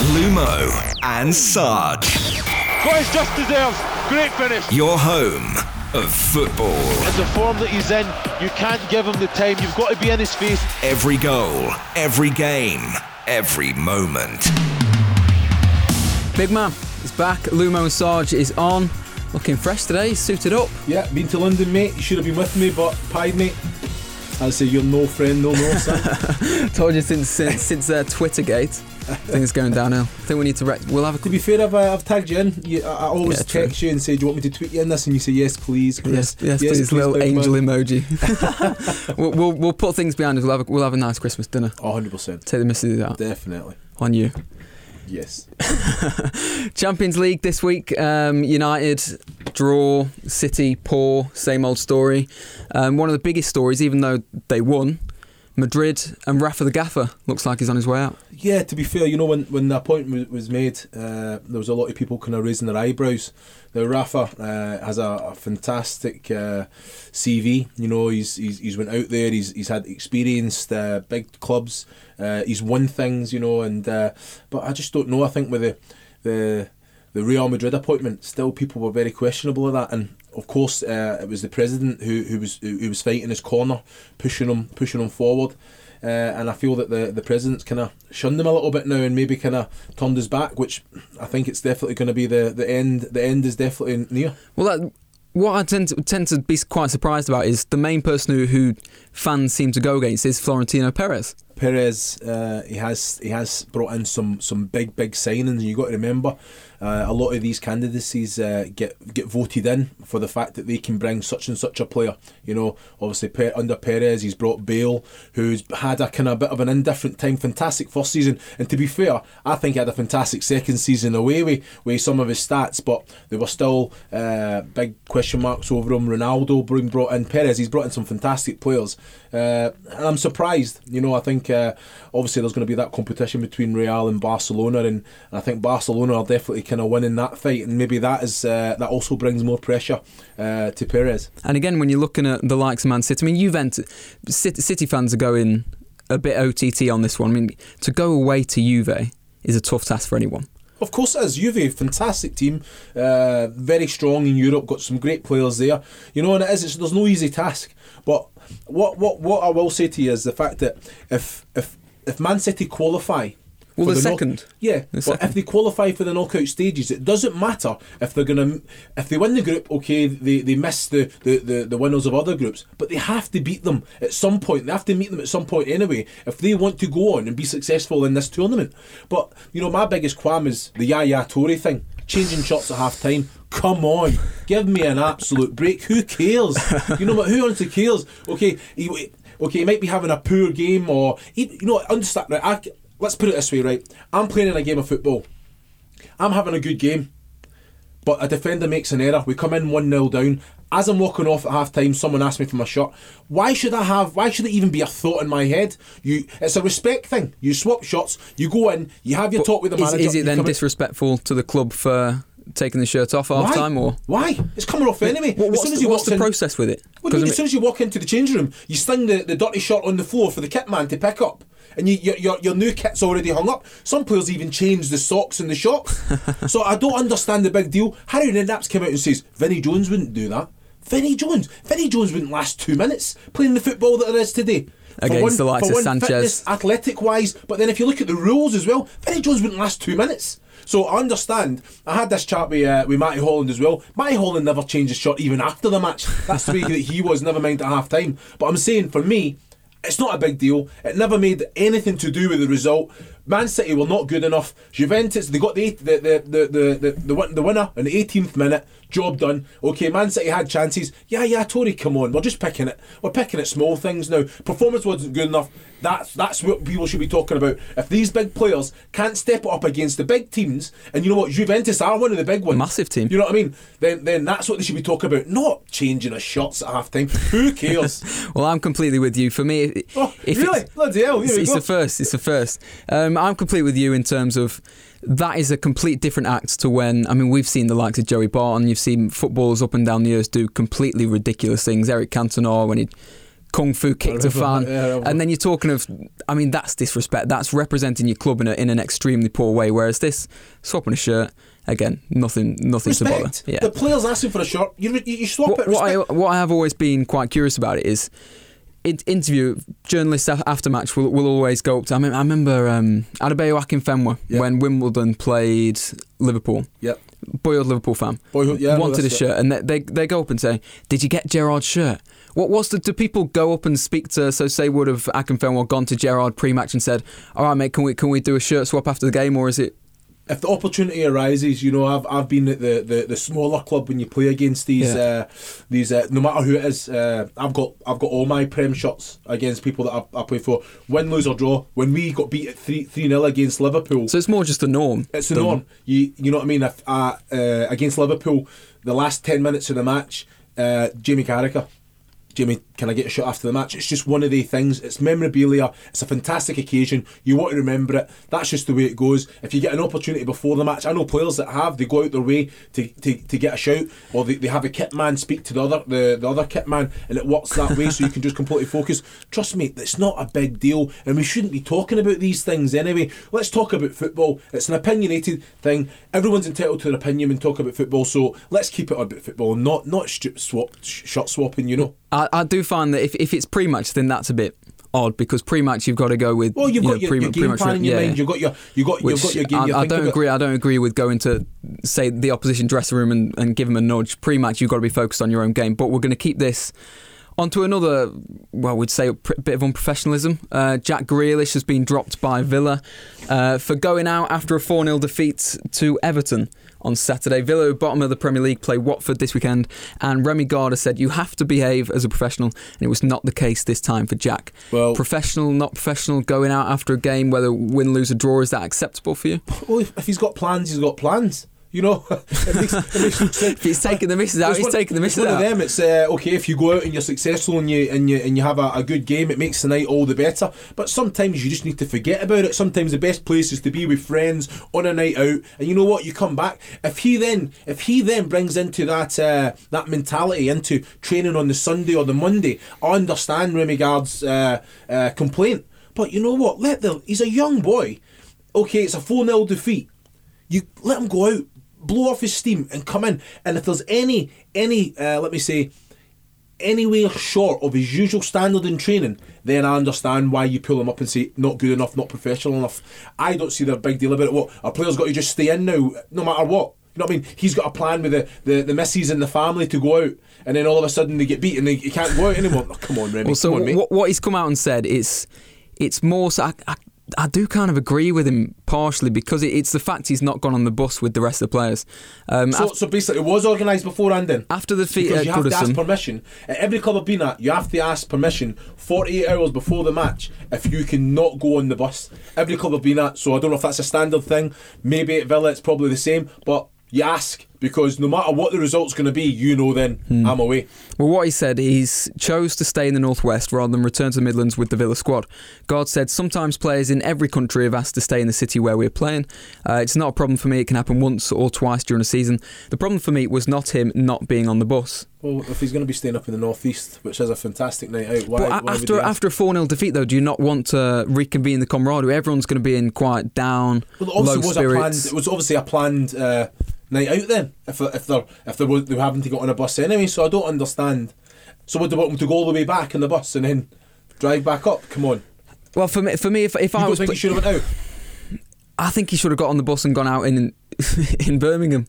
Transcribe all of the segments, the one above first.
Lumo and Sarge. What he just deserves. Great finish. Your home of football. In the form that he's in, you can't give him the time. You've got to be in his face. Every goal, every game, every moment. Big man is back. Lumo and Sarge is on. Looking fresh today, suited up. Yeah, been to London, mate. You should have been with me, but pied, mate. I say you're no friend, no more, son. Told you since since, since uh, Twittergate, things going downhill. I think we need to. Rec- we'll have a. to be fair, I've, uh, I've tagged you in. You, I, I always Yeah, true. text you and say, "Do you want me to tweet you in this?" And you say, "Yes, please, Yes, yes, yes, please, little angel man. emoji. we'll, we'll we'll put things behind us. We'll have a, we'll have a nice Christmas dinner. Oh, 100 percent, Take the missus out definitely. on you. Yes. Champions League this week. Um, United draw, City poor, same old story. Um, one of the biggest stories, even though they won, Madrid and Rafa the Gaffer looks like he's on his way out. Yeah, to be fair, you know when when the appointment was made, uh, there was a lot of people kind of raising their eyebrows. Now Rafa uh, has a, a fantastic uh, CV. You know, he's, he's he's went out there. He's he's had experienced uh, big clubs. Uh, he's won things. You know, and uh, but I just don't know. I think with the the the Real Madrid appointment, still people were very questionable of that. And of course, uh, it was the president who, who was who, who was fighting his corner, pushing him pushing him forward. Uh, and I feel that the, the president's kind of shunned him a little bit now and maybe kind of turned his back, which I think it's definitely going to be the, the end. The end is definitely near. Well, that, what I tend to, tend to be quite surprised about is the main person who, who fans seem to go against is Florentino Perez. Perez, uh, he has he has brought in some some big big signings. You got to remember, uh, a lot of these candidacies uh, get get voted in for the fact that they can bring such and such a player. You know, obviously Pe- under Perez, he's brought Bale, who's had a kind of bit of an indifferent time. Fantastic first season, and to be fair, I think he had a fantastic second season away with, with some of his stats, but there were still uh, big question marks over him. Ronaldo being brought in, Perez, he's brought in some fantastic players, uh, and I'm surprised. You know, I think uh, obviously there's going to be that competition between Real and Barcelona, and, and I think Barcelona are definitely kind of winning that fight, and maybe that is uh, that also brings more pressure uh, to Perez. And again, when you're looking at the likes of Man City, I mean, Juventus, City, City fans are going a bit OTT on this one. I mean, to go away to Juve is a tough task for anyone. Of course it is. Juve, fantastic team, uh, very strong in Europe, got some great players there. You know, and it is. It's, there's no easy task. But what what what I will say to you is the fact that if if if Man City qualify. Well, the knock- second. yeah. The But second. if they qualify for the knockout stages, it doesn't matter if they're gonna if they win the group. Okay, they, they miss the, the, the, the winners of other groups, but they have to beat them at some point. They have to meet them at some point anyway if they want to go on and be successful in this tournament. But you know, my biggest qualm is the Yaya Toure thing, changing shots at half time. Come on, give me an absolute break. Who cares? You know what? Who honestly cares? Okay, he, okay, he might be having a poor game, or you know, understand. Right, I, let's put it this way, right? I'm playing in a game of football. I'm having a good game, but a defender makes an error. We come in 1 0 down. As I'm walking off at half time, someone asks me for my shirt. Why should I have, why should it even be a thought in my head? You, It's a respect thing. You swap shots, you go in, you have your talk with the Is, manager. is it then come in- disrespectful to the club for taking the shirt off half Why? time? Or Why? It's coming off anyway. What- as what's soon as the, you what's the in, process with it? What do you 'Cause mean, as soon as you walk into the changing room, you sling the, the dirty shirt on the floor for the kit man to pick up. And you, your, your, your new kit's already hung up. Some players even change the socks in the shop. so I don't understand the big deal. Harry Redknapp's came out and says, Vinnie Jones wouldn't do that. Vinnie Jones? Vinnie Jones wouldn't last two minutes playing the football that there is today. Against the likes of one, Sanchez. fitness, athletic wise, but then if you look at the rules as well, Vinnie Jones wouldn't last two minutes. So I understand. I had this chat with uh, with Matty Holland as well. Matty Holland never changed his shot even after the match. That's the way that he was. Never mind at half time. But I'm saying for me, it's not a big deal. It never made anything to do with the result. Man City were not good enough. Juventus, they got the the the the the, the, the, the winner in the 18th minute. Job done. Okay, Man City had chances. Yeah, yeah, Tory, come on. We're just picking it. We're picking at small things now. Performance wasn't good enough. That's that's what people should be talking about. If these big players can't step up against the big teams, and you know what, Juventus are one of the big ones. Massive team. You know what I mean? Then then that's what they should be talking about. Not changing a shots at half time. Who cares? Well, I'm completely with you. For me, if oh, if really? it's, Bloody hell! it's, it's the first. It's the first. Um, I'm complete with you in terms of that is a complete different act to when I mean we've seen the likes of Joey Barton. You've seen footballers up and down the earth do completely ridiculous things. Eric Cantona when he kung fu kicked a fan, yeah, and then you're talking of. I mean, that's disrespect. That's representing your club in, a, in an extremely poor way. Whereas this swapping a shirt again, nothing, nothing to bother. Respect. Yeah. The player's asking for a shirt. You, you, swap what, it. what I what I have always been quite curious about it is. In, interview journalists after match will, will always go up to. I, mean, I remember um, Adebayo Akinfenwa Yeah. when Wimbledon played Liverpool. Yep. Boyhood Liverpool fan Boyhood, yeah, no, wanted a that's it. shirt, and they, they they go up and say, "Did you get Gerrard's shirt?" What was the? Do people go up and speak to? So say would have Akinfenwa gone to Gerrard pre-match and said, "All right, mate, can we can we do a shirt swap after the game, or is it?" If the opportunity arises, you know, I've I've been at the, the, the smaller club when you play against these Yeah. uh, these uh, no matter who it is, uh, I've got I've got all my prem shots against people that I, I play for. Win, lose or draw. When we got beat at three three 0 against Liverpool, So it's more just the norm. it's the than- norm. You you know what I mean? If uh, uh, against Liverpool, the last ten minutes of the match, uh, Jamie Carragher. Jamie, can I get a shot after the match? It's just one of the things. It's memorabilia. It's a fantastic occasion. You want to remember it. That's just the way it goes. If you get an opportunity before the match, I know players that have. They go out their way to, to, to get a shout, or they, they have a kit man speak to the other the, the other kit man, and it works that way. so you can just completely focus. Trust me, it's not a big deal, and we shouldn't be talking about these things anyway. Let's talk about football. It's an opinionated thing. Everyone's entitled to their opinion and talk about football. So let's keep it about football, not not swap sh- shot swapping. You know. I, I do find that if, if it's pre-match, then that's a bit odd because pre-match you've got to go with. Well, you've you got know, your, pre- your game plan in your yeah, mind. You've got your you got Which you've got your game. I, I don't agree. I don't agree with going to say the opposition dressing room and, and give them a nudge. Pre-match, you've got to be focused on your own game. But we're going to keep this onto another. Well, we'd say a bit of unprofessionalism. Uh, Jack Grealish has been dropped by Villa uh, for going out after a 4 0 defeat to Everton. On Saturday, Villa, bottom of the Premier League, play Watford this weekend, and Remi Garde said you have to behave as a professional, and it was not the case this time for Jack. Well- professional, not professional, going out after a game, whether win, lose, or draw, is that acceptable for you? Well, if, if he's got plans, he's got plans. You know, it makes, it makes. If he's taking the misses out, he's one- taking the misses one out. of them. It's uh, okay if you go out and you're successful and you and you and you have a, a good game. It makes the night all the better. But sometimes you just need to forget about it. Sometimes the best place is to be with friends on a night out. And you know what? You come back. If he then if he then brings into that uh, that mentality into training on the Sunday or the Monday, I understand Remi Garde's uh, uh, complaint. But you know what? Let the he's a young boy. Okay, it's a four 0 defeat. You let him go out, blow off his steam, and come in. And if there's any any uh, let me say anywhere short of his usual standard in training, then I understand why you pull him up and say not good enough, not professional enough. I don't see the big deal about it. What a player's got to just stay in now, no matter what. You know what I mean? He's got a plan with the, the, the missus and the family to go out, and then all of a sudden they get beat and they, he can't go out anymore. Oh, come on, Remi. Well, so on, what, what he's come out and said it's it's more. So I, I, I do kind of agree with him partially because it, it's the fact he's not gone on the bus with the rest of the players. Um, So, so basically, it was organised beforehand then? after the defeat Because you have to ask permission. At every club I've been at, you have to ask permission 48 hours before the match if you cannot go on the bus. Every club I've been at, so I don't know if that's a standard thing. Maybe at Villa it's probably the same, but you ask because no matter what the result's going to be, you know then Hmm. I'm away. Well, what he said, he's chose to stay in the Northwest rather than return to the Midlands with the Villa squad. Garde said, sometimes players in every country have asked to stay in the city where we're playing. Uh, it's not a problem for me. It can happen once or twice during a season. The problem for me was not him not being on the bus. Well, if he's going to be staying up in the northeast, which is a fantastic night out, why, but why after after a 4 0 defeat, though, do you not want to reconvene the camaraderie? Everyone's going to be in quite down, Well, it low was a planned. spirits. It was obviously a planned uh, night out then. If if they're if they were they were having to get on a bus anyway, so I don't understand. So would they want them to go all the way back in the bus and then drive back up? Come on, Well, for me, for me, if, if you I was, think he should have went out? I think he should have got on the bus and gone out in in Birmingham,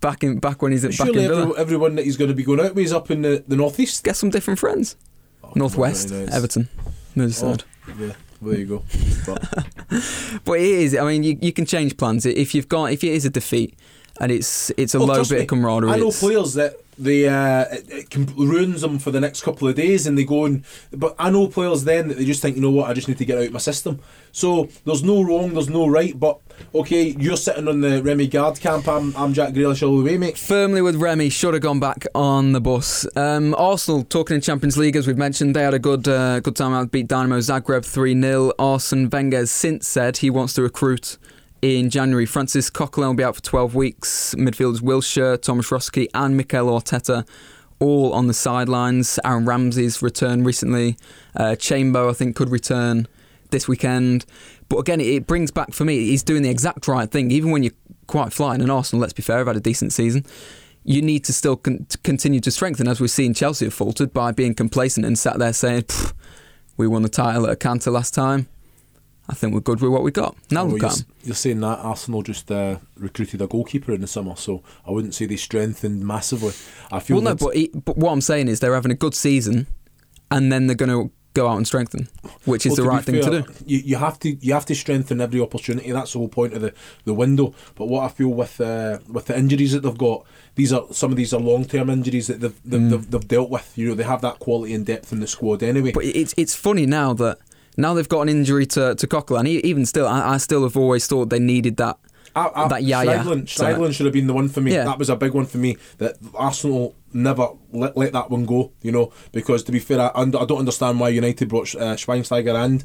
back in back when he's at back in Villa. every, everyone that he's going to be going out with is up in the, the northeast. Get some different friends. Oh, Northwest, very nice. Everton, Merseyside. Oh, yeah, there you go. But But it is. I mean, you, you can change plans if you've got if it is a defeat and it's it's a Well, low bit me, of camaraderie. I know players that they uh, it, it can ruins them for the next couple of days, and they go and. But I know players then that they just think, you know what, I just need to get out of my system. So there's no wrong, there's no right. But okay, you're sitting on the Remi Garde camp. I'm, I'm Jack Grealish all the way, mate. Firmly with Remi, should have gone back on the bus. Um, Arsenal, talking in Champions League, as we've mentioned, they had a good uh, good time out, beat Dynamo Zagreb 3 0. Arsene Wenger since said he wants to recruit in January. Francis Coquelin will be out for 12 weeks. Midfielders Wilshere, Tomas Rosicky, and Mikel Arteta all on the sidelines. Aaron Ramsey's returned recently. Uh, Chamber, I think, could return this weekend. But again, it, brings back for me. He's doing the exact right thing, even when you're quite flying. And Arsenal, let's be fair, have had a decent season. You need to still con- continue to strengthen, as we've seen Chelsea have faltered by being complacent and sat there saying, "We won the title at a canter last time." I think we're good with what we got. Now look you're, you're saying that Arsenal just uh, recruited a goalkeeper in the summer, so I wouldn't say they strengthened massively. I feel Well, no, but, he, but what I'm saying is they're having a good season, and then they're going to go out and strengthen, which is Well, the right thing fair, to do. You, you have to you have to strengthen every opportunity. That's the whole point of the, the window. But what I feel with uh, with the injuries that they've got, these are some of these are long term injuries that they've they've, Mm. they've they've dealt with. You know, they have that quality and depth in the squad anyway. But it's it's funny now that now they've got an injury to to Coquelin. E- Even still, I, I still have always thought they needed that. I, I, that Yaya. Schneiderlin, Schneiderlin should have been the one for me. Yeah. That was a big one for me. That Arsenal never let, let that one go. You know, because to be fair, I, I don't understand why United brought uh, Schweinsteiger and.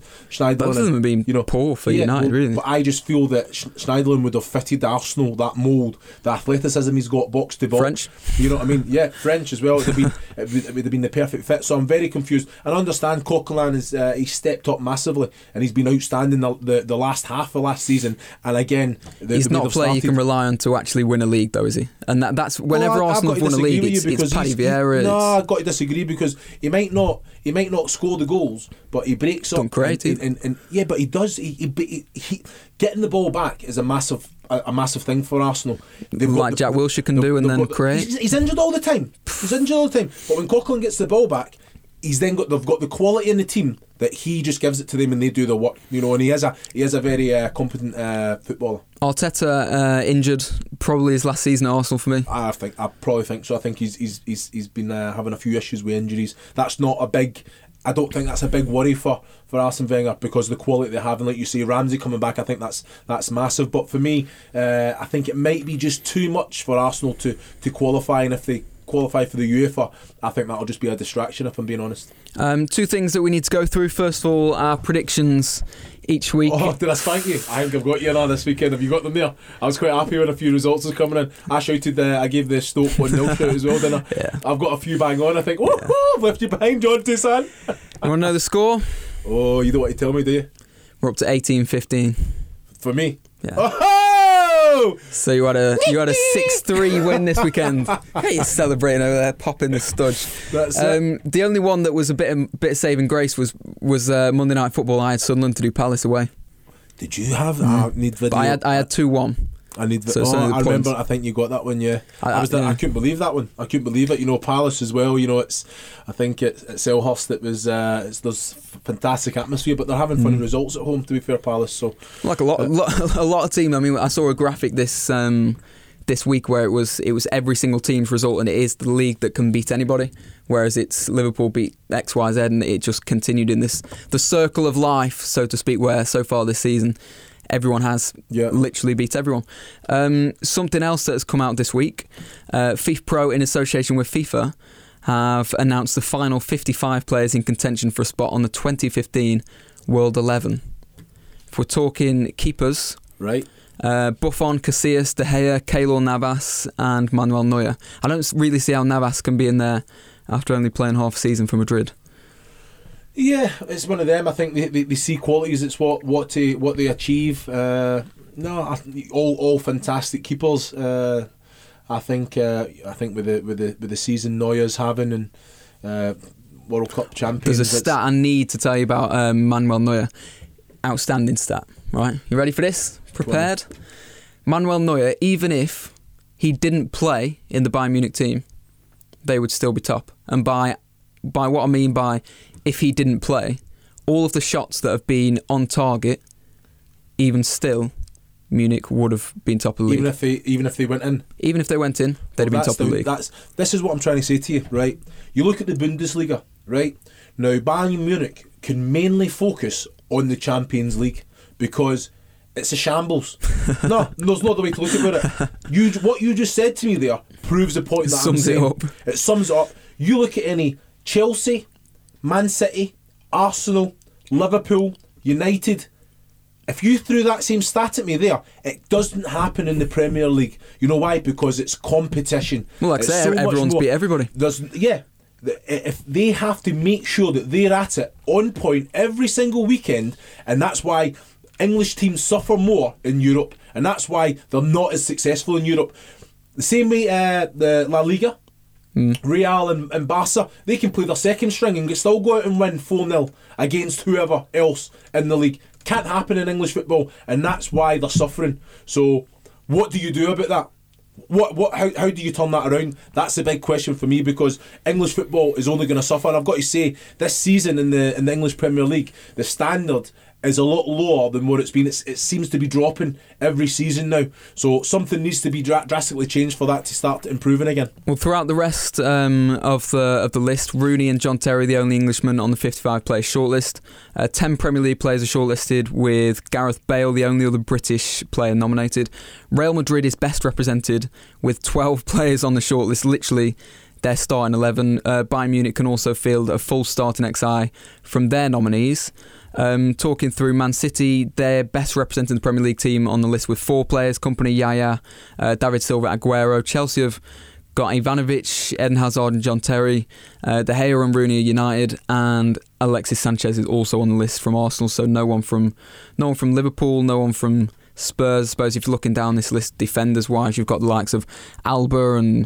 Both of them have been you know, poor for United, really. But I just feel that Sch- Schneiderlin would have fitted Arsenal that mould, the athleticism he's got, box to box. French. You know what I mean? Yeah, French as well. It would have been, it would, it would have been the perfect fit. So I'm very confused. And I understand Coquelin is uh, he's stepped up massively and he's been outstanding the, the, the last half of last season. And again, the, He's the not a player you can rely on to actually win a league, though, is he? And that, that's whenever Well, I- Arsenal have won a league, it's, it's because Paddy Vieira. No, it's- I've got to disagree because he might not he might not score the goals, but he breaks up. create and, and, and, yeah, but he does. He, he, he, he getting the ball back is a massive a, a massive thing for Arsenal. They've got Like Jack Wilshere can do and then got the- create. He's, he's injured all the time. He's injured all the time. But when Coquelin gets the ball back. He's then got they've got the quality in the team that he just gives it to them and they do the work, you know. And he is a he is a very uh, competent uh, footballer. Arteta uh, injured, probably his last season at Arsenal for me. I think I probably think so. I think he's he's he's, he's been uh, having a few issues with injuries. That's not a big. I don't think that's a big worry for for Arsene Wenger because the quality they have. And like you see Ramsey coming back, I think that's that's massive. But for me, uh, I think it might be just too much for Arsenal to to qualify. And if they qualify for the UEFA, I think that'll just be a distraction. If I'm being honest. Um, two things that we need to go through. First of all, our predictions each week. Oh, did I spank you? I think I've got you on this weekend. Have you got them there? I was quite happy when a few results was coming in. I shouted, uh, I gave the Stoke 1 0 shout as well, didn't I? Yeah. I've got a few bang on. I think, whoa, whoa, I've left you behind, John Toussaint. You want to know the score? Oh, you don't want to tell me, do you? We're up to 18 15. For me? Yeah. So you had a you had a six three win this weekend. Hey, you're celebrating over there, popping the studge. Um, the only one that was a bit of, bit of saving grace was was uh, Monday Night Football. I had Sunderland to do Palace away, Did you have? I need video. but I had I had two one. I need. So oh, I remember. points. I think you got that one. Yeah, I- I, was. I- I couldn't believe that one. I couldn't believe it. You know, Palace as well. You know, it's. I think it's at Selhurst. It was. Uh, it's there's fantastic atmosphere, but they're having funny Mm. results at home. To be fair, Palace. So Like a lot, a lot, a lot of team. I mean, I saw a graphic this um, this week where it was it was every single team's result, and it is the league that can beat anybody. Whereas it's Liverpool beat X, Y, Z, and it just continued in this the circle of life, so to speak. Where so far this season, everyone has Yeah. literally beat everyone. Um, something else that has come out this week, uh, FIFPro in association with FIFA have announced the final 55 players in contention for a spot on the 2015 World 11. If we're talking keepers, right. uh, Buffon, Casillas, De Gea, Keylor Navas, and Manuel Neuer. I don't really see how Navas can be in there after only playing half a season for Madrid. Yeah, it's one of them. I think they, they, they see qualities. It's what what to, what they achieve. Uh, no, I, all all fantastic keepers. Uh, I think uh, I think with the with the with the season Neuer's having and uh, World Cup champions. There's a stat I need to tell you about um, Manuel Neuer. Outstanding stat, right? You ready for this? Prepared? Manuel Neuer, even if he didn't play in the Bayern Munich team, they would still be top. And by by what I mean by if he didn't play, all of the shots that have been on target, even still, Munich would have been top of the league. Even if they even if they went in, even if they went in, they'd have been top that's of the the- league. That's this is what I'm trying to say to you, right? You look at the Bundesliga, right? Now Bayern Munich can mainly focus on the Champions League because it's a shambles. no, there's no other way to look at it. You, what you just said to me there proves the point that Sums I'm it up. It sums it up. You look at any Chelsea, Man City, Arsenal, Liverpool, United. If you threw that same stat at me there, it doesn't happen in the Premier League. You know why? Because it's competition. Well, like I It's say, so everyone's beat everybody. There's yeah. If they have to make sure that they're at it on point every single weekend, and that's why English teams suffer more in Europe, and that's why they're not as successful in Europe. The same way uh, the La Liga, Real and, and Barca, they can play their second string and still go out and win 4 0 against whoever else in the league. Can't happen in English football, and that's why they're suffering. So, what do you do about that? What what how, how do you turn that around? That's the big question for me because English football is only going to suffer. And I've got to say, this season in the in the English Premier League, the standard is a lot lower than what it's been. It's, it seems to be dropping every season now. So something needs to be dra- drastically changed for that to start improving again. Well, throughout the rest um, of the of the list, Rooney and John Terry, the only Englishmen on the 55 player shortlist. Uh, Ten Premier League players are shortlisted, with Gareth Bale, the only other British player nominated. Real Madrid is best represented with 12 players on the shortlist. Literally, their starting 11. Uh, Bayern Munich can also field a full starting XI from their nominees. Um, talking through Man City, they're best representing the Premier League team on the list with four players: Kompany, Yaya, uh, David Silva, Aguero. Chelsea have got Ivanovic, Eden Hazard, and John Terry. Uh, De Gea and Rooney are United, and Alexis Sanchez is also on the list from Arsenal. So no one from no one from Liverpool, no one from Spurs. I suppose if you're looking down this list, defenders wise, you've got the likes of Alba and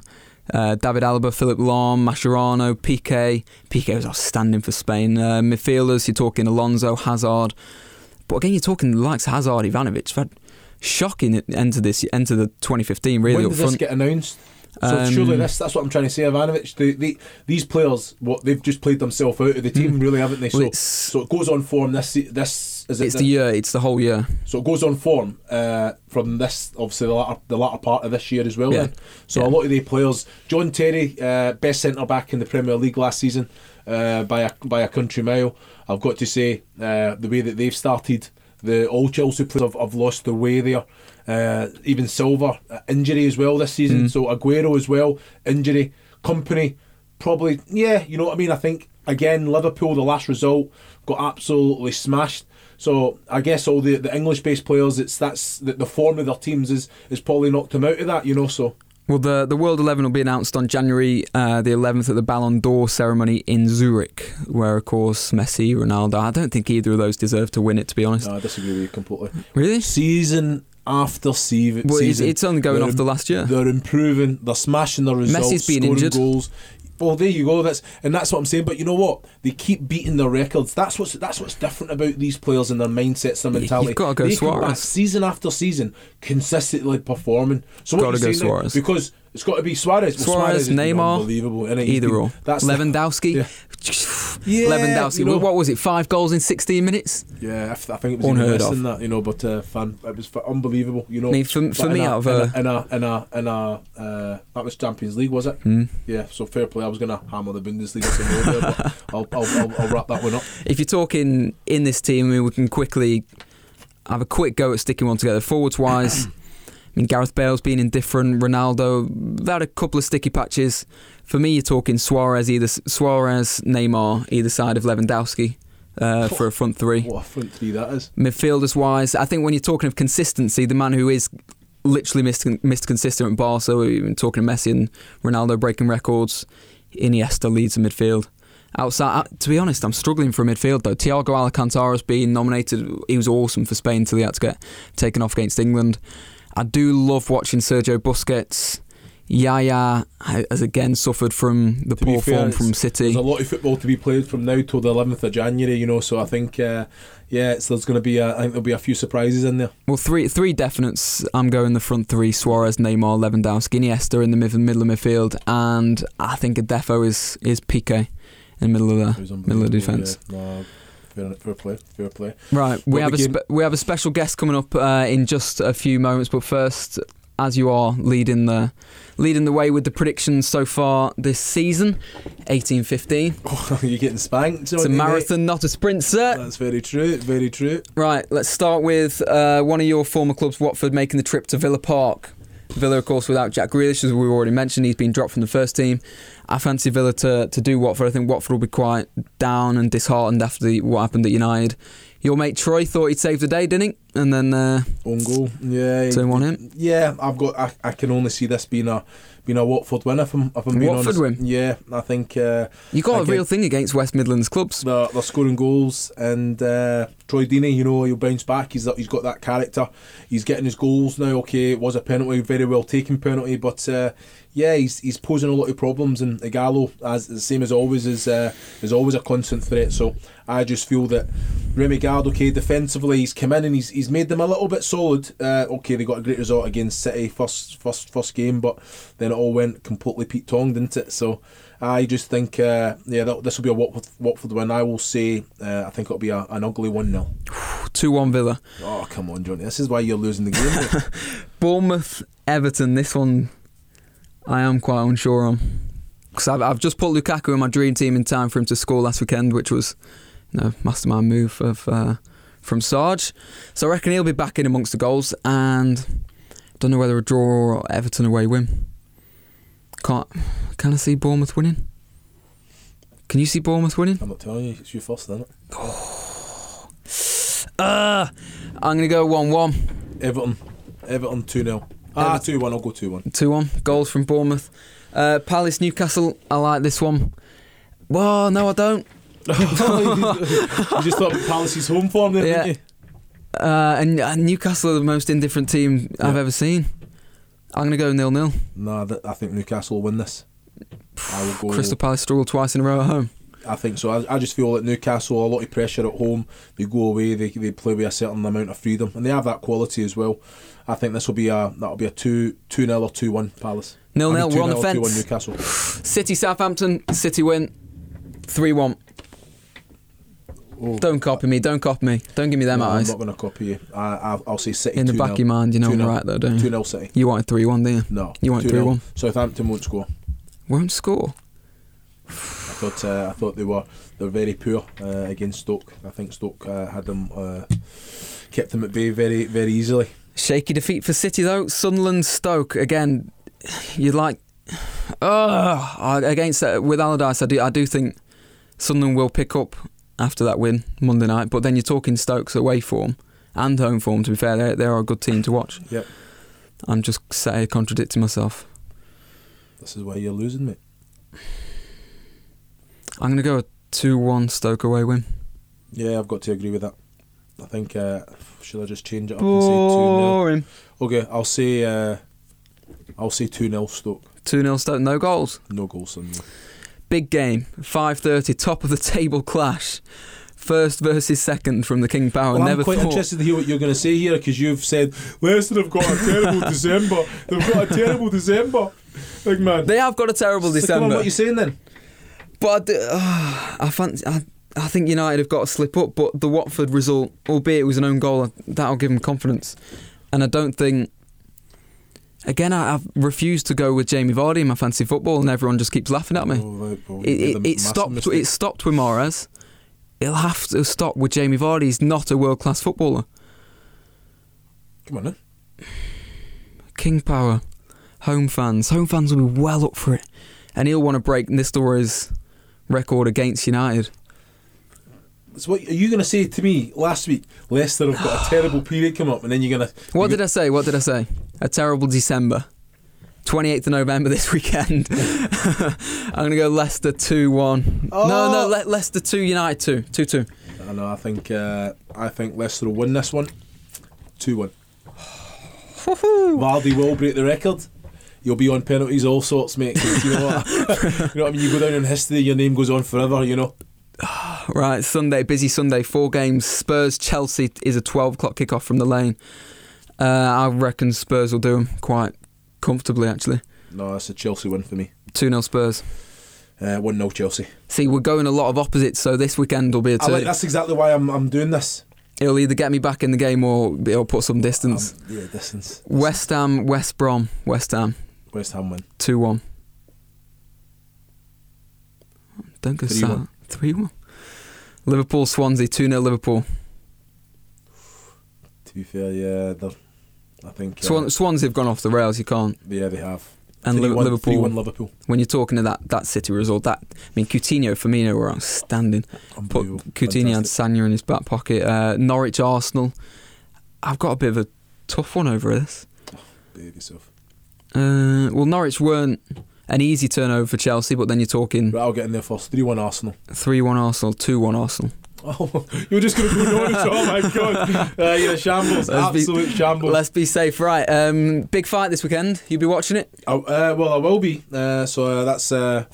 uh, David Alaba, Philipp Lahm, Mascherano, Piqué. Piqué was outstanding for Spain. Uh, midfielders, you're talking Alonso, Hazard. But again, you're talking likes Hazard, Ivanovic. Had shocking end to this, end to the 2015, really when front. this get announced? So Um, surely this, that's what I'm trying to say. Ivanovic, the, the, these players, what they've just played themselves out of the team, really, haven't they? Mm. So, so it goes on form. This, se- this is it. it's the year, it's the whole year. So it goes on form uh, from this, obviously the latter, the latter part of this year as well. Yeah. Then, so Yeah. a lot of the players, John Terry, uh, best centre back in the Premier League last season uh, by a by a country mile. I've got to say uh, the way that they've started, the all Chelsea players have, have lost their way there. Uh, even Silva uh, injury as well this season. So Aguero as well injury. Kompany probably yeah. You know what I mean. I think again Liverpool the last result got absolutely smashed. So I guess all the, the English based players, it's that's the, the form of their teams is is probably knocked them out of that. You know so. Well, the the World Eleven will be announced on January uh, the 11th at the Ballon d'Or ceremony in Zurich, where of course Messi, Ronaldo. I don't think either of those deserve to win it, to be honest. No, I disagree with you completely. Really? Season after season, Well, it's, it's only going they're off the last year. They're improving. They're smashing their results. Messi's been scoring injured. goals. Well, there you go. That's and that's what I'm saying. But you know what? They keep beating their records. That's what's that's what's different about these players and their mindsets, their mentality. you've gotta go they Suarez. season after season, consistently performing. So what Gotta you're go now- Suarez. because it's got to be Suarez. Well, Suarez, been Neymar, unbelievable. He's Either been- or. That's the- Lewandowski. Yeah. Yeah, Lewandowski. you know- what was it? Five goals in 16 minutes. Yeah, I, th- I think it was Unheard of. than that, you know. But uh, fan, it was f- unbelievable, you know. I mean, for- for me, a, out of in a- in a, in a, in uh, that was Champions League, was it? Hmm. Yeah. So fair play. I was gonna hammer the Bundesliga some more there, but I'll, I'll, I'll, I'll wrap that one up. If you're talking in this team, I mean, we can quickly have a quick go at sticking one together. Forwards wise, mean, Gareth Bale's been indifferent. Ronaldo, they've had a couple of sticky patches. For me, you're talking Suarez, either Suarez, Neymar, either side of Lewandowski uh, for a front three. What a front three that is. Midfielders wise, I think when you're talking of consistency, the man who is literally missed, missed consistent at Barca, we've been talking Messi and Ronaldo breaking records, Iniesta leads the midfield. Outside, uh, to be honest, I'm struggling for a midfield though. Thiago Alcantara's been nominated. He was awesome for Spain until he had to get taken off against England. I do love watching Sergio Busquets. Yaya has again suffered from the To poor fair, form from City. There's a lot of football to be played from now till the 11th of January, you know. So I think, uh, yeah, it's, there's going to be, a, I think there'll be a few surprises in there. Well, three three definites. I'm going the front three: Suarez, Neymar, Lewandowski, Iniesta in the mid- middle of midfield, and I think a defo is is Piqué in the middle of the middle of the defence. yeah. No, fair, play, fair play. Right, we have a spe- we have a special guest coming up uh, in just a few moments, but first, as you are leading the leading the way with the predictions so far this season, 1815. Oh, you're getting spanked. It's a you, mate? marathon, not a sprint, sir. That's very true. Very true. Right, let's start with uh, one of your former clubs, Watford, making the trip to Villa Park. Villa, of course, without Jack Grealish, as we've already mentioned, he's been dropped from the first team. I fancy Villa to, to do Watford. I think Watford will be quite down and disheartened after the, what happened at United. Your mate Troy thought he'd saved the day, didn't he? And then uh, Own goal. Yeah. Turn one in. Yeah, I've got. I, I can only see this being a being a Watford win. If I'm if I'm being Watford honest. win? Yeah, I think. Uh, you got a real thing against West Midlands clubs. they're, they're scoring goals, and uh, Troy Deeney, you know, he'll bounce back. He's he's got that character. He's getting his goals now. Okay, it was a penalty, very well taken penalty, but uh, yeah, he's he's posing a lot of problems. And Ighalo, as the same as always, is uh, is always a constant threat. So I just feel that Remi Garde, okay, defensively, he's come in and he's he's made them a little bit solid. Uh, okay, they got a great result against City first first first game, but then it all went completely Pete Tong, didn't it? So. I just think, uh, yeah, this will be a Watford, Watford win. I will say, uh, I think it'll be a, an ugly 1 0. 2 1 Villa. Oh, come on, Johnny. This is why you're losing the game. Bournemouth, Everton. This one, I am quite unsure on. Because I've, I've just put Lukaku in my dream team in time for him to score last weekend, which was, know, mastermind move of uh, from Sarge. So I reckon he'll be back in amongst the goals, and don't know whether a draw or Everton away win. Can't. Can I see Bournemouth winning? Can you see Bournemouth winning? I'm not telling you, it's your first, isn't it? Uh, I'm going to go 1 1. Everton. Everton 2 0. Ah, 2 1. I'll go 2 1. 2 1. Goals from Bournemouth. Uh, Palace, Newcastle. I like this one. Well, no, I don't. You just thought Palace's home form there, Yeah. didn't you? Uh, and uh, Newcastle are the most indifferent team I've ever seen. I'm going to go nil nil. Nah, th- I think Newcastle will win this. I will go. Crystal Palace struggled twice in a row at home. I think so. I, I just feel that Newcastle a lot of pressure at home. They go away. They, they play with a certain amount of freedom, and they have that quality as well. I think this will be a that'll be a two two 0 or two one Palace. Nil nil, we're on the 2-0 2-1 fence. Newcastle. City Southampton. City win. 3 1. Oh, Don't copy me. Don't copy me. Don't give me them no, I'm not going to copy you. I, I'll, I'll say City. In the back of your mind, you know I'm right though, don't you? Two 0 City. You wanted 3 1, didn't you? No, You want 2-0. 3-1? Southampton won't score. Won't score. I thought uh, I thought they were they're very poor uh, against Stoke. I think Stoke uh, had them uh, kept them at bay very very easily. Shaky defeat for City though. Sunderland Stoke again. You'd like, oh, against uh, with Allardyce. I do I do think Sunderland will pick up after that win Monday night. But then you're talking Stokes away form and home form. To be fair, they they are a good team to watch. Yep. I'm just say contradicting myself. This is why you're losing, me. I'm gonna go a two-one Stoke away win. Yeah, I've got to agree with that. I think uh, should I just change it up and say two 0 Boring. Okay, I'll say uh, I'll say two 0 Stoke. Two 0 Stoke, no goals. No goals Big game, 5:30, top of the table clash. First versus second from the King Power. Well, Never I'm quite thought. interested to hear what you're going to say here because you've said Leicester have got a terrible December. They've got a terrible December. Big man. They have got a terrible So come December. on, what are you saying then? But I, ah, I, fancy, I, I think United have got to slip up. But the Watford result, albeit it was an own goal, that'll give them confidence. And I don't think. Again, I, I've refused to go with Jamie Vardy in my fantasy football, and everyone just keeps laughing at me. Oh, it, it, it stopped. mistake. It stopped with Mares. It'll have to stop with Jamie Vardy. He's not a world class footballer. Come on then. King Power, home fans, home fans will be well up for it, and he'll want to break Nistelrooy's record against United. So what are you going to say to me last week? Leicester have got a terrible period come up, and then you're going to. What did I say? What did I say? A terrible December. 28th of November this weekend. I'm going to go Leicester 2 1. No, no, Oh. Le- Leicester 2, United 2. 2 2. I know. I think. Uh, I think Leicester will win this one. Two one. Vardy will break the record. You'll be on penalties, all sorts, mate. You know what? you know what I mean? You go down in history, your name goes on forever. You know. Right, Sunday, busy Sunday, four games. Spurs Chelsea is a 12 o'clock kickoff from the lane. Uh, I reckon Spurs will do them quite comfortably, actually. No, that's a Chelsea win for me. 2 0 Spurs. Uh, one 0 Chelsea. See, we're going a lot of opposites, so this weekend will be a two. like, that's exactly why I'm I'm doing this. It'll either get me back in the game or it'll put some distance. Um, yeah, distance. West Ham, West Brom, West Ham, West Ham win. 2 1. Don't go 3-1. sad. 3 1. Liverpool, Swansea, 2 0 Liverpool. To be fair, yeah, they're, I think. Uh, Swan, Swansea have gone off the rails, you can't. Yeah, they have. and 3-1 Liverpool. 3-1 Liverpool. When you're talking to that that City result, that I mean Coutinho, Firmino were outstanding. Put. Coutinho and. Sagna in his back pocket. Uh, Norwich, Arsenal. I've got a bit of a tough one over this. Behave yourself. Uh, well, Norwich weren't an easy turnover for Chelsea, but then you're talking Right, I'll get in there first. 3 1 Arsenal. three-one Arsenal, two-one Arsenal. Oh, you're just going to go Norwich. Oh my god. Uh, you're a shambles. Let's be- Absolute shambles. Let's be safe, right? Um, big fight this weekend. You'll be watching it? Oh, uh, well, I will be. Uh, so uh, that's. Uh,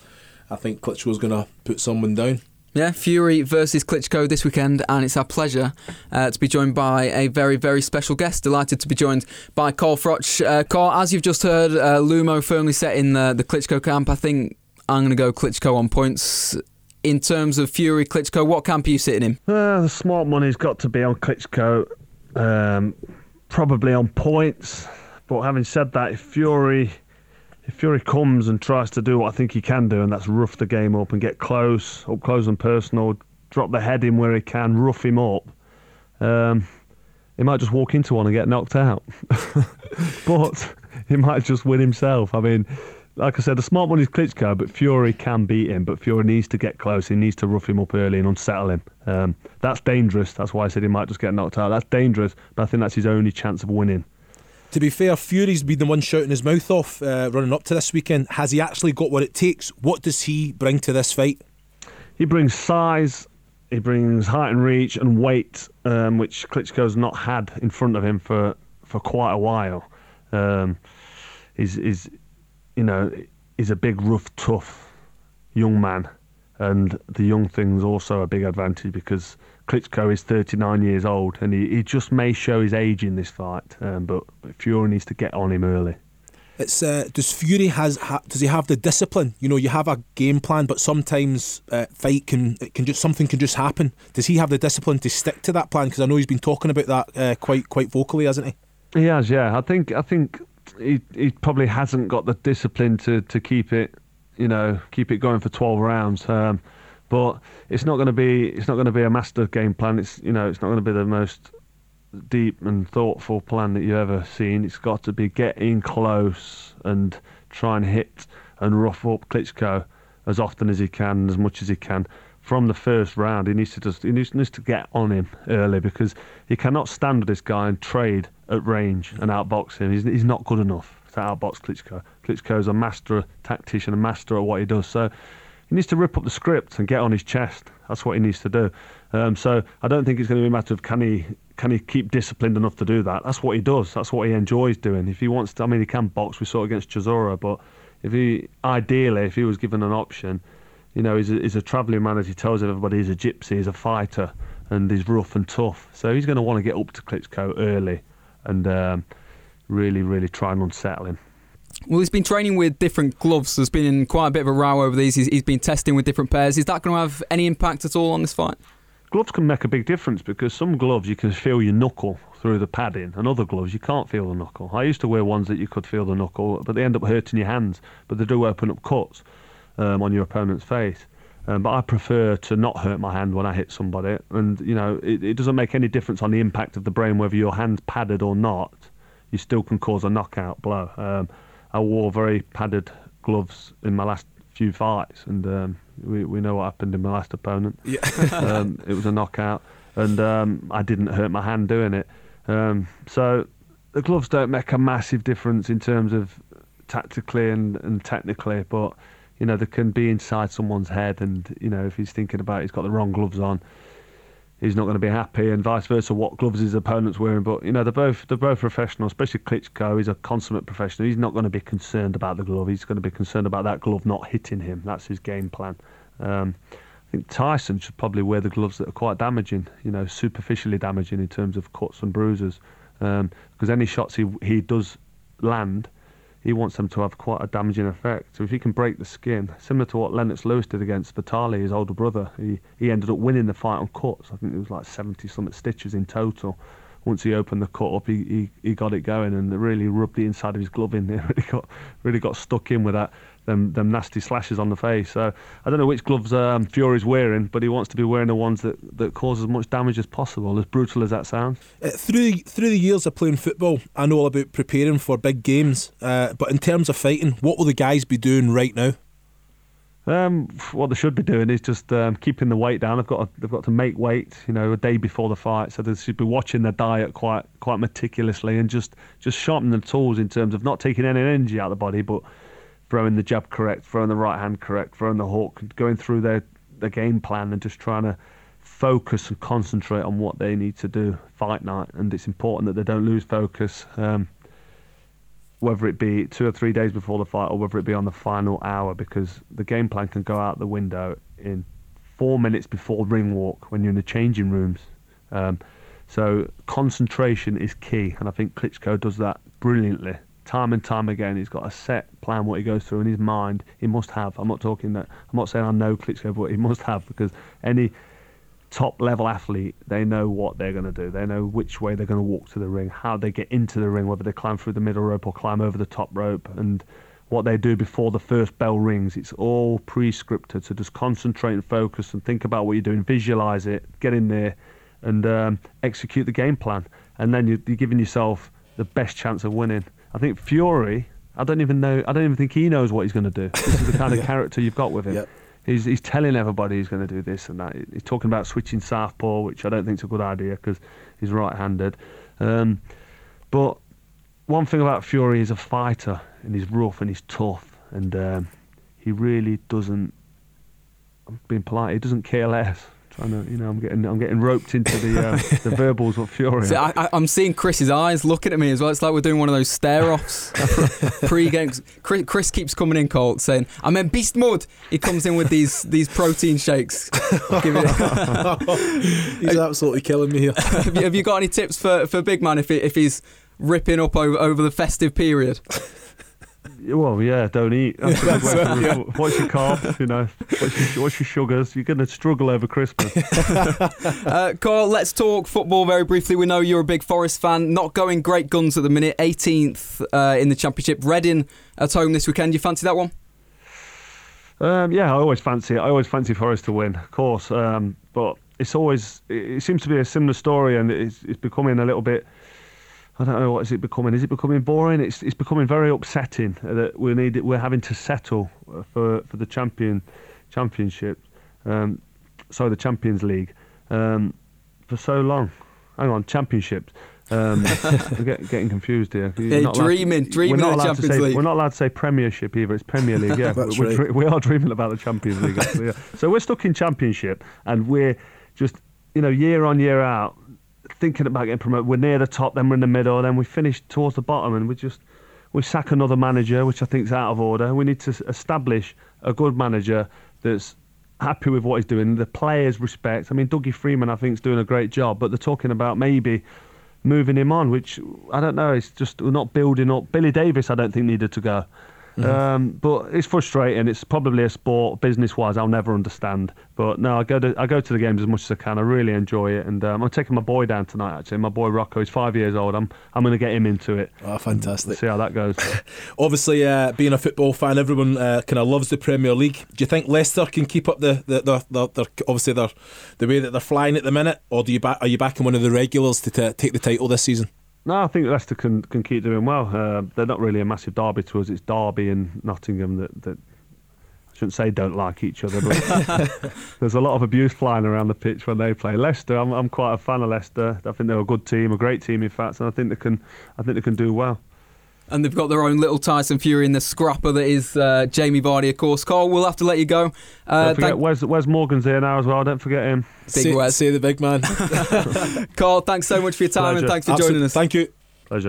I think Klitschko's going to put someone down. Yeah, Fury versus Klitschko this weekend, and it's our pleasure uh, to be joined by a very, very special guest. Delighted to be joined by Carl Froch. Uh, Carl, as you've just heard, uh, Lumo firmly set in the, the Klitschko camp. I think I'm going to go Klitschko on points. In terms of Fury, Klitschko, what camp are you sitting in? Uh, the smart money's got to be on Klitschko, um, probably on points. But having said that, if Fury, if Fury comes and tries to do what I think he can do, and that's rough the game up and get close, up close and personal, drop the head in where he can, rough him up, um, he might just walk into one and get knocked out. but he might just win himself. I mean, like I said, the smart one is Klitschko, but Fury can beat him. But Fury needs to get close. He needs to rough him up early and unsettle him. Um, that's dangerous. That's why I said he might just get knocked out. That's dangerous, but I think that's his only chance of winning. To be fair, Fury's been the one shouting his mouth off uh, running up to this weekend. Has he actually got what it takes? What does he bring to this fight? He brings size, he brings height and reach and weight, um, which Klitschko's not had in front of him for, for quite a while. Um, he's, he's, you know, he's a big, rough, tough young man, and the young thing's also a big advantage because Klitschko is 39 years old, and he, he just may show his age in this fight, um, but Fury needs to get on him early. It's uh, does Fury has ha- does he have the discipline? You know, you have a game plan, but sometimes uh, fight can it can just something can just happen. Does he have the discipline to stick to that plan? Because I know he's been talking about that uh, quite quite vocally, hasn't he? He has, yeah. I think I think he he probably hasn't got the discipline to, to keep it, you know, keep it going for twelve rounds. Um, but it's not going to be it's not going to be a master game plan. It's you know it's not going to be the most deep and thoughtful plan that you've ever seen. It's got to be get in close and try and hit and rough up Klitschko as often as he can, as much as he can. From the first round, he needs to just he needs, needs to get on him early because he cannot stand with this guy and trade at range and outbox him. He's, he's not good enough to outbox Klitschko. Klitschko is a master tactician, a master at what he does. So he needs to rip up the script and get on his chest. That's what he needs to do. Um, so I don't think it's going to be a matter of can he can he keep disciplined enough to do that. That's what he does. That's what he enjoys doing. If he wants to, I mean, he can box. We saw against Chisora, but if he ideally, if he was given an option, you know, he's a, he's a travelling man as he tells everybody. He's a gypsy. He's a fighter, and he's rough and tough. So he's going to want to get up to Klitschko early and um, really, really try and unsettle him. Well, he's been training with different gloves. There's been quite a bit of a row over these. He's, he's been testing with different pairs. Is that going to have any impact at all on this fight? Gloves can make a big difference because some gloves you can feel your knuckle through the padding, and other gloves you can't feel the knuckle. I used to wear ones that you could feel the knuckle, but they end up hurting your hands. But they do open up cuts um, on your opponent's face. Um, but I prefer to not hurt my hand when I hit somebody, and you know it, it doesn't make any difference on the impact of the brain whether your hand's padded or not. You still can cause a knockout blow. Um, I wore very padded gloves in my last few fights, and um, we we know what happened in my last opponent. Yeah. um, it was a knockout, and um, I didn't hurt my hand doing it. Um, so the gloves don't make a massive difference in terms of tactically and, and technically, but you know they can be inside someone's head, and you know if he's thinking about he's got the wrong gloves on, he's not going to be happy, and vice versa. What gloves his opponent's wearing, but you know they're both they're both professional. Especially Klitschko, he's a consummate professional. He's not going to be concerned about the glove. He's going to be concerned about that glove not hitting him. That's his game plan. Um, I think Tyson should probably wear the gloves that are quite damaging, you know, superficially damaging in terms of cuts and bruises, um, because any shots he he does land, he wants them to have quite a damaging effect. So if he can break the skin, similar to what Lennox Lewis did against Vitali, his older brother, he he ended up winning the fight on cuts. I think it was like 70 something stitches in total. once he opened the cut up, he, he, he got it going and really rubbed the inside of his glove in. It really got really got stuck in with that them them nasty slashes on the face. So I don't know which gloves um, Fury's wearing, but he wants to be wearing the ones that, that cause as much damage as possible. As brutal as that sounds. Uh, through through the years of playing football, I know all about preparing for big games. Uh, but in terms of fighting, what will the guys be doing right now? Um, what they should be doing is just um, keeping the weight down. They've got to, they've got to make weight, you know, a day before the fight. So they should be watching their diet quite quite meticulously and just just sharpen the tools in terms of not taking any energy out of the body, but throwing the jab correct, throwing the right hand correct, throwing the hook, going through their their game plan and just trying to focus and concentrate on what they need to do fight night. And it's important that they don't lose focus. Um, whether it be two or three days before the fight or whether it be on the final hour, because the game plan can go out the window in four minutes before ring walk when you're in the changing rooms. Um, so concentration is key, and I think Klitschko does that brilliantly, time and time again. He's got a set plan what he goes through in his mind. He must have. I'm not talking that. I'm not saying I know Klitschko, but he must have because any top level athlete, they know what they're going to do. They know which way they're going to walk to the ring, how they get into the ring, whether they climb through the middle rope or climb over the top rope, and what they do before the first bell rings. It's all pre-scripted. So just concentrate and focus and think about what you're doing, visualize it, get in there, and um, execute the game plan. And then you're, you're giving yourself the best chance of winning. I think Fury. I don't even know. I don't even think he knows what he's going to do. This is the kind of character you've got with him. Yep. He's, he's telling everybody he's going to do this and that. He's talking about switching southpaw, which I don't think is a good idea because he's right-handed. Um, but one thing about Fury, he's a fighter and he's rough and he's tough, and um, he really doesn't. I'm being polite. He doesn't care less. Trying to, you know, I'm getting I'm getting roped into the uh, the verbals of Fury. See, I, I, I'm seeing Chris's eyes looking at me as well. It's like we're doing one of those stare offs pre-game. Chris, Chris keeps coming in, Colt, saying, "I'm in beast mode." He comes in with these these protein shakes. It- He's absolutely killing me here. have, you, have you got any tips for, for Big Man if he, if he's ripping up over, over the festive period? Well, yeah, don't eat. That's good way What's your carbs? You know, what's your, what's your sugars? You're going to struggle over Christmas. Uh, Carl, let's talk football very briefly. We know you're a big Forest fan. Not going great guns at the minute. 18th uh, in the Championship. Reading at home this weekend. You fancy that one? Um, yeah, I always fancy it. I always fancy Forest to win, of course. Um, but it's always it it seems to be a similar story, and it's, it's becoming a little bit. I don't know what is it becoming. Is it becoming boring? It's it's becoming very upsetting that we need we're having to settle uh, for for the champion championship, um, sorry, the Champions League, um, for so long. Hang on, championships. Um, I'm get, getting confused here. You're Yeah, dreaming- dreaming we're of not the allowed to Champions say- League. We're not allowed to say Premiership either. It's Premier League. Yeah, we're, right. we are dreaming about the Champions League. actually, yeah. So we're stuck in Championship, and we're just you know year on year out thinking about getting promoted. We're near the top, then we're in the middle, then we finish towards the bottom, and we just we sack another manager, which I think is out of order. We need to establish a good manager that's happy with what he's doing. The players respect. I mean, Dougie Freedman, I think, is doing a great job, but they're talking about maybe moving him on, which I don't know. It's just we're not building up. Billy Davies, I don't think needed to go. Um, but it's frustrating. It's probably a sport, business-wise, I'll never understand. But no, I go to I go to the games as much as I can. I really enjoy it, and um, I'm taking my boy down tonight. Actually, my boy Rocco, he's five years old. I'm I'm going to get him into it. Oh, fantastic. See how that goes. Obviously, uh, being a football fan, everyone uh, kind of loves the Premier League. Do you think Leicester can keep up the the, the, the, the obviously their the way that they're flying at the minute, or do you back, are you backing one of the regulars to t- take the title this season? No, I think Leicester can can keep doing well. Uh, they're not really a massive derby to us. It's Derby and Nottingham that, that I shouldn't say don't like each other, but there's a lot of abuse flying around the pitch when they play. Leicester, I'm, I'm quite a fan of Leicester. I think they're a good team, a great team in fact, and I think they can I think they can do well. And they've got their own little Tyson Fury in the scrapper that is uh, Jamie Vardy, of course. Carl, we'll have to let you go. Uh, Don't forget thank- Wes, Wes Morgan's here now as well. Don't forget him. Big say, Wes. say the big man. Carl, thanks so much for your time and thanks for joining us. Thank you. Pleasure.